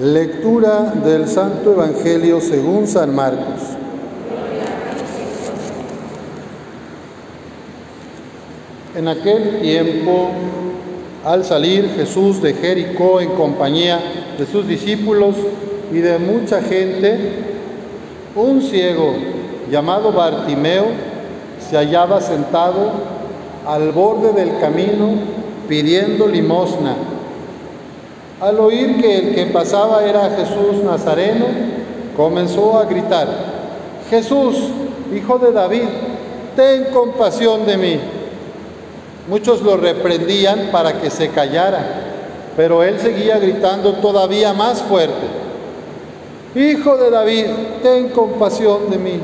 Lectura del Santo Evangelio según San Marcos. En aquel tiempo, al salir Jesús de Jericó en compañía de sus discípulos y de mucha gente, un ciego llamado Bartimeo se hallaba sentado al borde del camino pidiendo limosna. Al oír que el que pasaba era Jesús Nazareno, comenzó a gritar, Jesús, hijo de David, ten compasión de mí. Muchos lo reprendían para que se callara, pero él seguía gritando todavía más fuerte, Hijo de David, ten compasión de mí.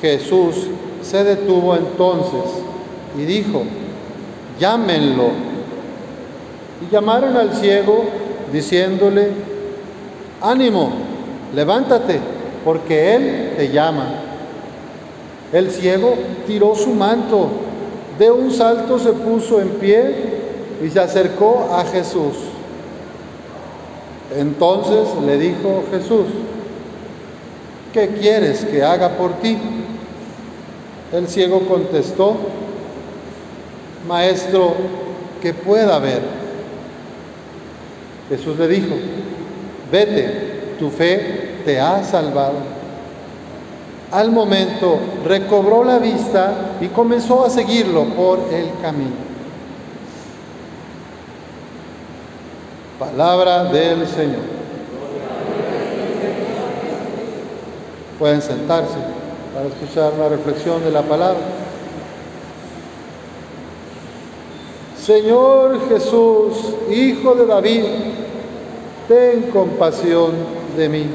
Jesús se detuvo entonces y dijo, llámenlo y llamaron al ciego diciéndole, ánimo, levántate, porque Él te llama. El ciego tiró su manto, de un salto se puso en pie y se acercó a Jesús. Entonces le dijo Jesús, ¿qué quieres que haga por ti? El ciego contestó, Maestro, que pueda ver. Jesús le dijo, vete, tu fe te ha salvado. Al momento recobró la vista y comenzó a seguirlo por el camino. Palabra del Señor. Pueden sentarse para escuchar la reflexión de la palabra. Señor Jesús, Hijo de David, ten compasión de mí.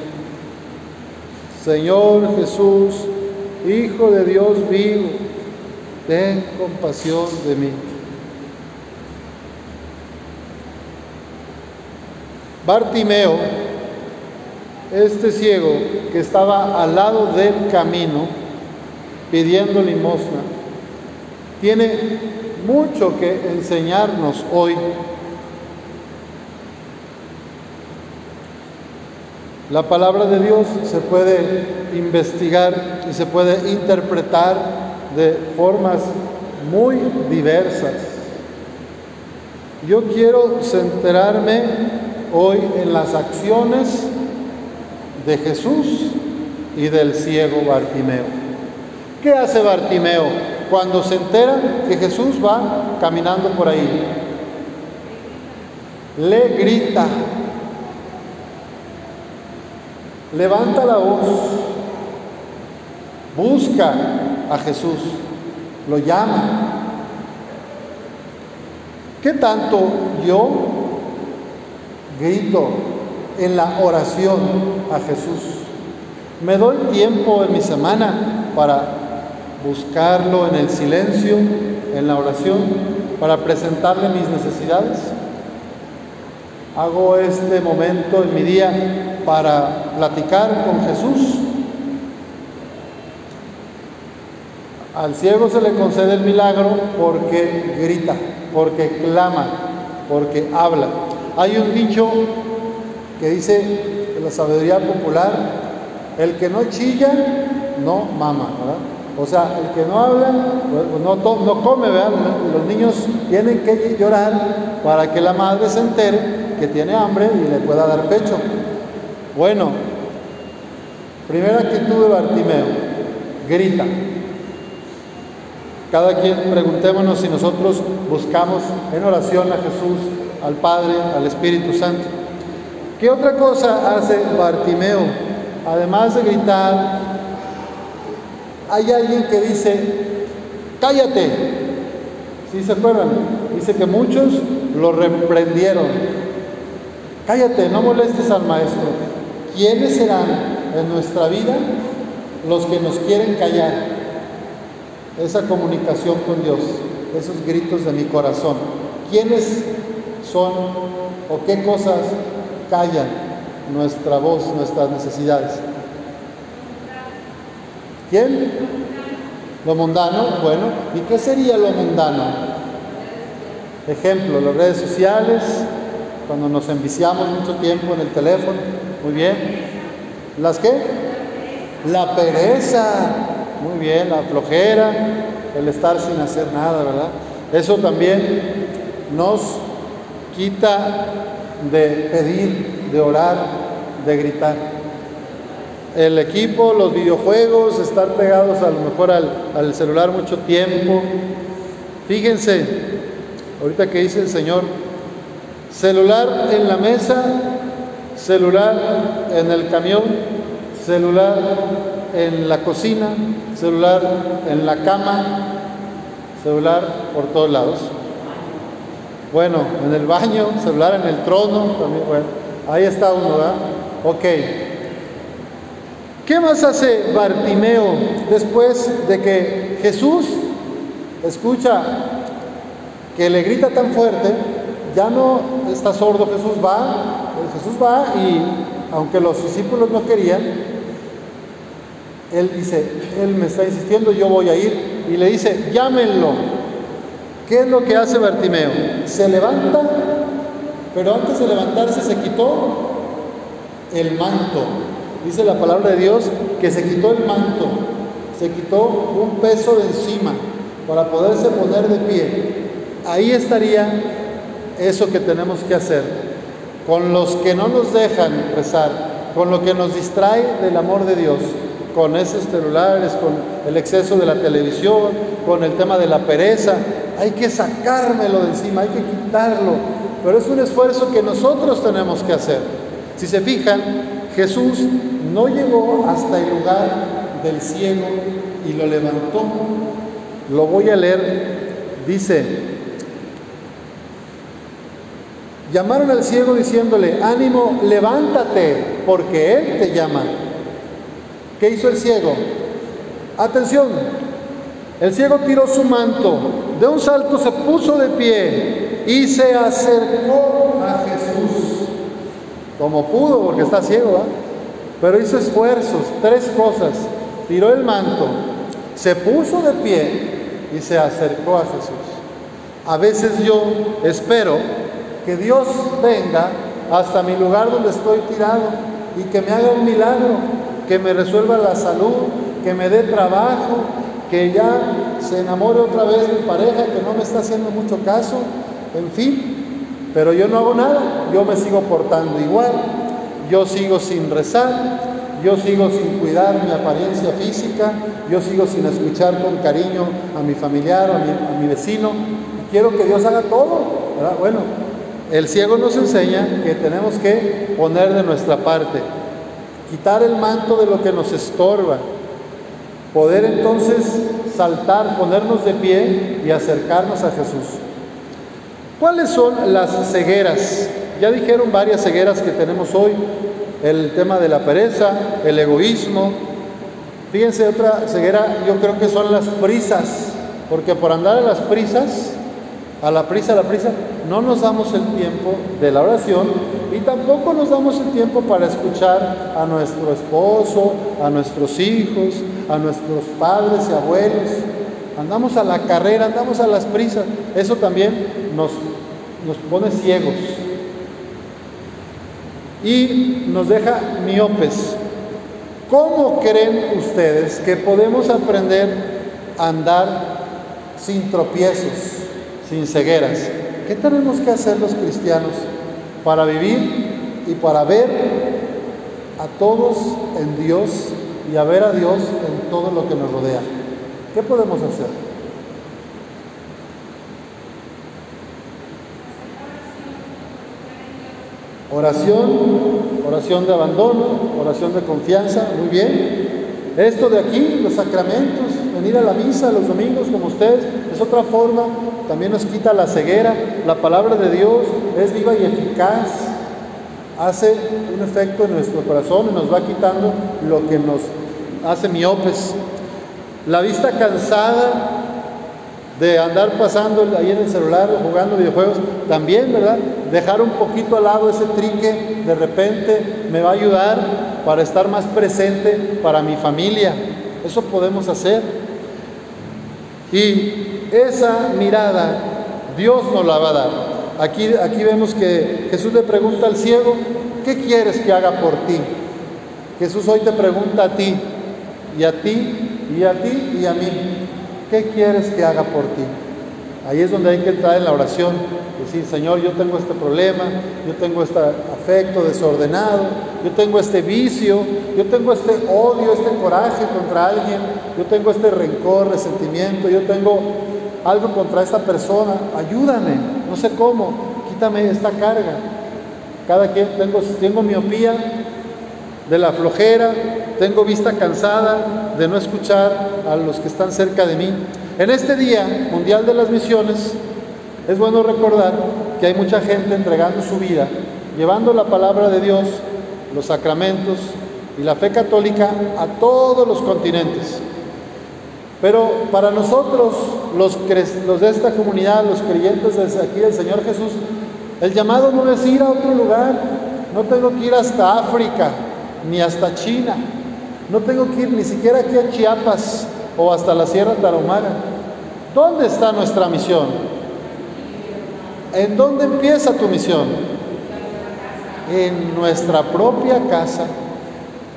Señor Jesús, Hijo de Dios vivo, ten compasión de mí. Bartimeo, este ciego que estaba al lado del camino pidiendo limosna, tiene mucho que enseñarnos hoy. La palabra de Dios se puede investigar y se puede interpretar de formas muy diversas. Yo quiero centrarme hoy en las acciones de Jesús y del ciego Bartimeo. ¿Qué hace Bartimeo? Cuando se entera que Jesús va caminando por ahí. Le grita, levanta la voz, busca a Jesús, lo llama. ¿Qué tanto yo grito en la oración a Jesús? Me doy tiempo en mi semana para buscarlo en el silencio, en la oración, para presentarle mis necesidades. Hago este momento en mi día para platicar con Jesús. Al ciego se le concede el milagro porque grita, porque clama, porque habla. Hay un dicho que dice en la sabiduría popular, el que no chilla, no mama, ¿verdad? O sea, el que no habla, pues, no, no come, ¿verdad? Los niños tienen que llorar para que la madre se entere que tiene hambre y le pueda dar pecho. Bueno, primera actitud de Bartimeo, grita. Cada quien preguntémonos si nosotros buscamos en oración a Jesús, al Padre, al Espíritu Santo. ¿Qué otra cosa hace Bartimeo? Además de gritar, hay alguien que dice, cállate. ¿Sí se acuerdan? Dice que muchos lo reprendieron. Cállate, no molestes al maestro. ¿Quiénes serán en nuestra vida los que nos quieren callar? Esa comunicación con Dios, esos gritos de mi corazón. ¿Quiénes son o qué cosas callan nuestra voz, nuestras necesidades? ¿Quién? Lo mundano, bueno, ¿y qué sería lo mundano? Ejemplo, las redes sociales, Cuando nos enviciamos mucho tiempo en el teléfono. Muy bien. ¿Las qué? La pereza. Muy bien, la flojera, el estar sin hacer nada, ¿verdad? Eso también nos quita de pedir, de orar, de gritar. El equipo, los videojuegos, estar pegados a lo mejor al, al celular mucho tiempo. Fíjense, ahorita que dice el Señor, celular en la mesa, celular en el camión, celular en la cocina, celular en la cama, celular por todos lados. Bueno, en el baño, celular en el trono, también, bueno, ahí está uno, ¿verdad? Ok. ¿Qué más hace Bartimeo después de que Jesús escucha que le grita tan fuerte? Ya no está sordo, Jesús va, Jesús va y aunque los discípulos no querían, él dice, él me está insistiendo, yo voy a ir y le dice, llámenlo. ¿Qué es lo que hace Bartimeo? Se levanta, pero antes de levantarse se quitó el manto. Dice la palabra de Dios que se quitó el manto, se quitó un peso de encima para poderse poner de pie. Ahí estaría eso que tenemos que hacer. Con los que no nos dejan rezar, con lo que nos distrae del amor de Dios, con esos celulares, con el exceso de la televisión, con el tema de la pereza. Hay que sacármelo de encima, hay que quitarlo. Pero es un esfuerzo que nosotros tenemos que hacer. Si se fijan, Jesús no llegó hasta el lugar del ciego y lo levantó. Lo voy a leer. Dice, llamaron al ciego diciéndole, ánimo, levántate, porque Él te llama. ¿Qué hizo el ciego? Atención, el ciego tiró su manto, de un salto se puso de pie y se acercó a Jesús, como pudo, porque está ciego, pero hizo esfuerzos, tres cosas, tiró el manto, se puso de pie y se acercó a Jesús. A veces yo espero que Dios venga hasta mi lugar donde estoy tirado y que me haga un milagro que me resuelva la salud, que me dé trabajo, que ya se enamore otra vez mi pareja, que no me está haciendo mucho caso, en fin, pero yo no hago nada, yo me sigo portando igual, yo sigo sin rezar, yo sigo sin cuidar mi apariencia física, yo sigo sin escuchar con cariño a mi familiar, a mi, a mi vecino, quiero que Dios haga todo. Bueno, el ciego nos enseña que tenemos que poner de nuestra parte quitar el manto de lo que nos estorba, poder entonces saltar, ponernos de pie y acercarnos a Jesús. ¿Cuáles son las cegueras? Ya dijeron varias cegueras que tenemos hoy, el tema de la pereza, el egoísmo. Fíjense, otra ceguera yo creo que son las prisas, porque por andar a las prisas, a la prisa, a la prisa, no nos damos el tiempo de la oración y tampoco nos damos el tiempo para escuchar a nuestro esposo, a nuestros hijos, a nuestros padres y abuelos. Andamos a la carrera, andamos a las prisas. Eso también nos, nos pone ciegos y nos deja miopes. ¿Cómo creen ustedes que podemos aprender a andar sin tropiezos, sin cegueras? ¿Qué tenemos que hacer los cristianos para vivir y para ver a todos en Dios y a ver a Dios en todo lo que nos rodea? ¿Qué podemos hacer? Oración, oración de abandono, oración de confianza, muy bien. Esto de aquí, los sacramentos, venir a la misa los domingos como ustedes, es otra forma, también nos quita la ceguera. La palabra de Dios es viva y eficaz, hace un efecto en nuestro corazón y nos va quitando lo que nos hace miopes. La vista cansada de andar pasando ahí en el celular jugando videojuegos, también, ¿verdad? Dejar un poquito al lado ese trique de repente me va a ayudar para estar más presente para mi familia. Eso podemos hacer. Y esa mirada Dios nos la va a dar. Aquí, aquí vemos que Jesús le pregunta al ciego, ¿qué quieres que haga por ti? Jesús hoy te pregunta a ti, y a ti, y a ti, y a mí, ¿qué quieres que haga por ti? Ahí es donde hay que entrar en la oración, decir, Señor, yo tengo este problema, yo tengo este afecto desordenado, yo tengo este vicio, yo tengo este odio, este coraje contra alguien, yo tengo este rencor, resentimiento, yo tengo algo contra esta persona, ayúdame, no sé cómo, quítame esta carga. Cada quien tengo, tengo miopía de la flojera, tengo vista cansada de no escuchar a los que están cerca de mí. En este Día Mundial de las Misiones es bueno recordar que hay mucha gente entregando su vida, llevando la palabra de Dios, los sacramentos y la fe católica a todos los continentes. Pero para nosotros, los, de esta comunidad, los creyentes aquí del Señor Jesús, el llamado no es ir a otro lugar, no tengo que ir hasta África, ni hasta China, no tengo que ir ni siquiera aquí a Chiapas o hasta la Sierra Tarahumara. ¿Dónde está nuestra misión? ¿En dónde empieza tu misión? En nuestra propia casa.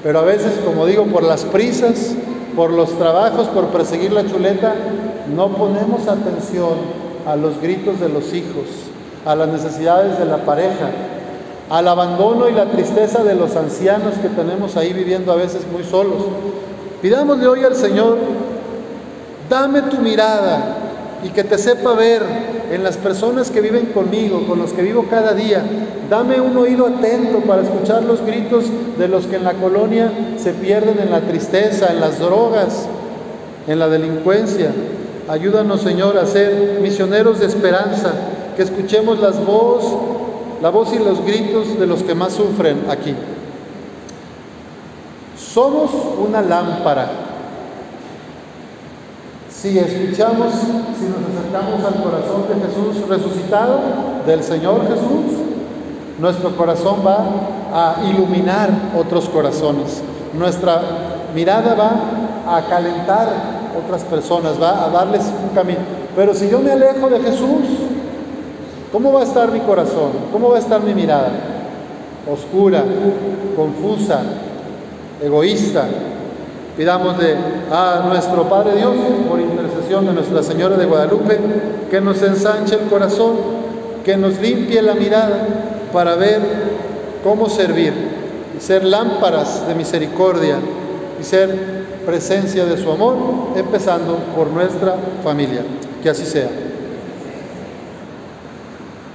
Pero a veces, como digo, por las prisas, por los trabajos, por perseguir la chuleta, no ponemos atención a los gritos de los hijos, a las necesidades de la pareja, al abandono y la tristeza de los ancianos que tenemos ahí viviendo a veces muy solos. Pidámosle hoy al Señor, dame tu mirada y que te sepa ver en las personas que viven conmigo, con los que vivo cada día. Dame un oído atento para escuchar los gritos de los que en la colonia se pierden en la tristeza, en las drogas, en la delincuencia. Ayúdanos, Señor, a ser misioneros de esperanza, que escuchemos las voz, la voz y los gritos de los que más sufren aquí. Somos una lámpara si escuchamos, si nos acercamos al corazón de Jesús resucitado, del Señor Jesús, nuestro corazón va a iluminar otros corazones. Nuestra mirada va a calentar otras personas, va a darles un camino. Pero si yo me alejo de Jesús, ¿cómo va a estar mi corazón? ¿Cómo va a estar mi mirada? Oscura, confusa, egoísta, Pidámosle a nuestro Padre Dios, por intercesión de Nuestra Señora de Guadalupe, que nos ensanche el corazón, que nos limpie la mirada para ver cómo servir y ser lámparas de misericordia y ser presencia de su amor, empezando por nuestra familia. Que así sea.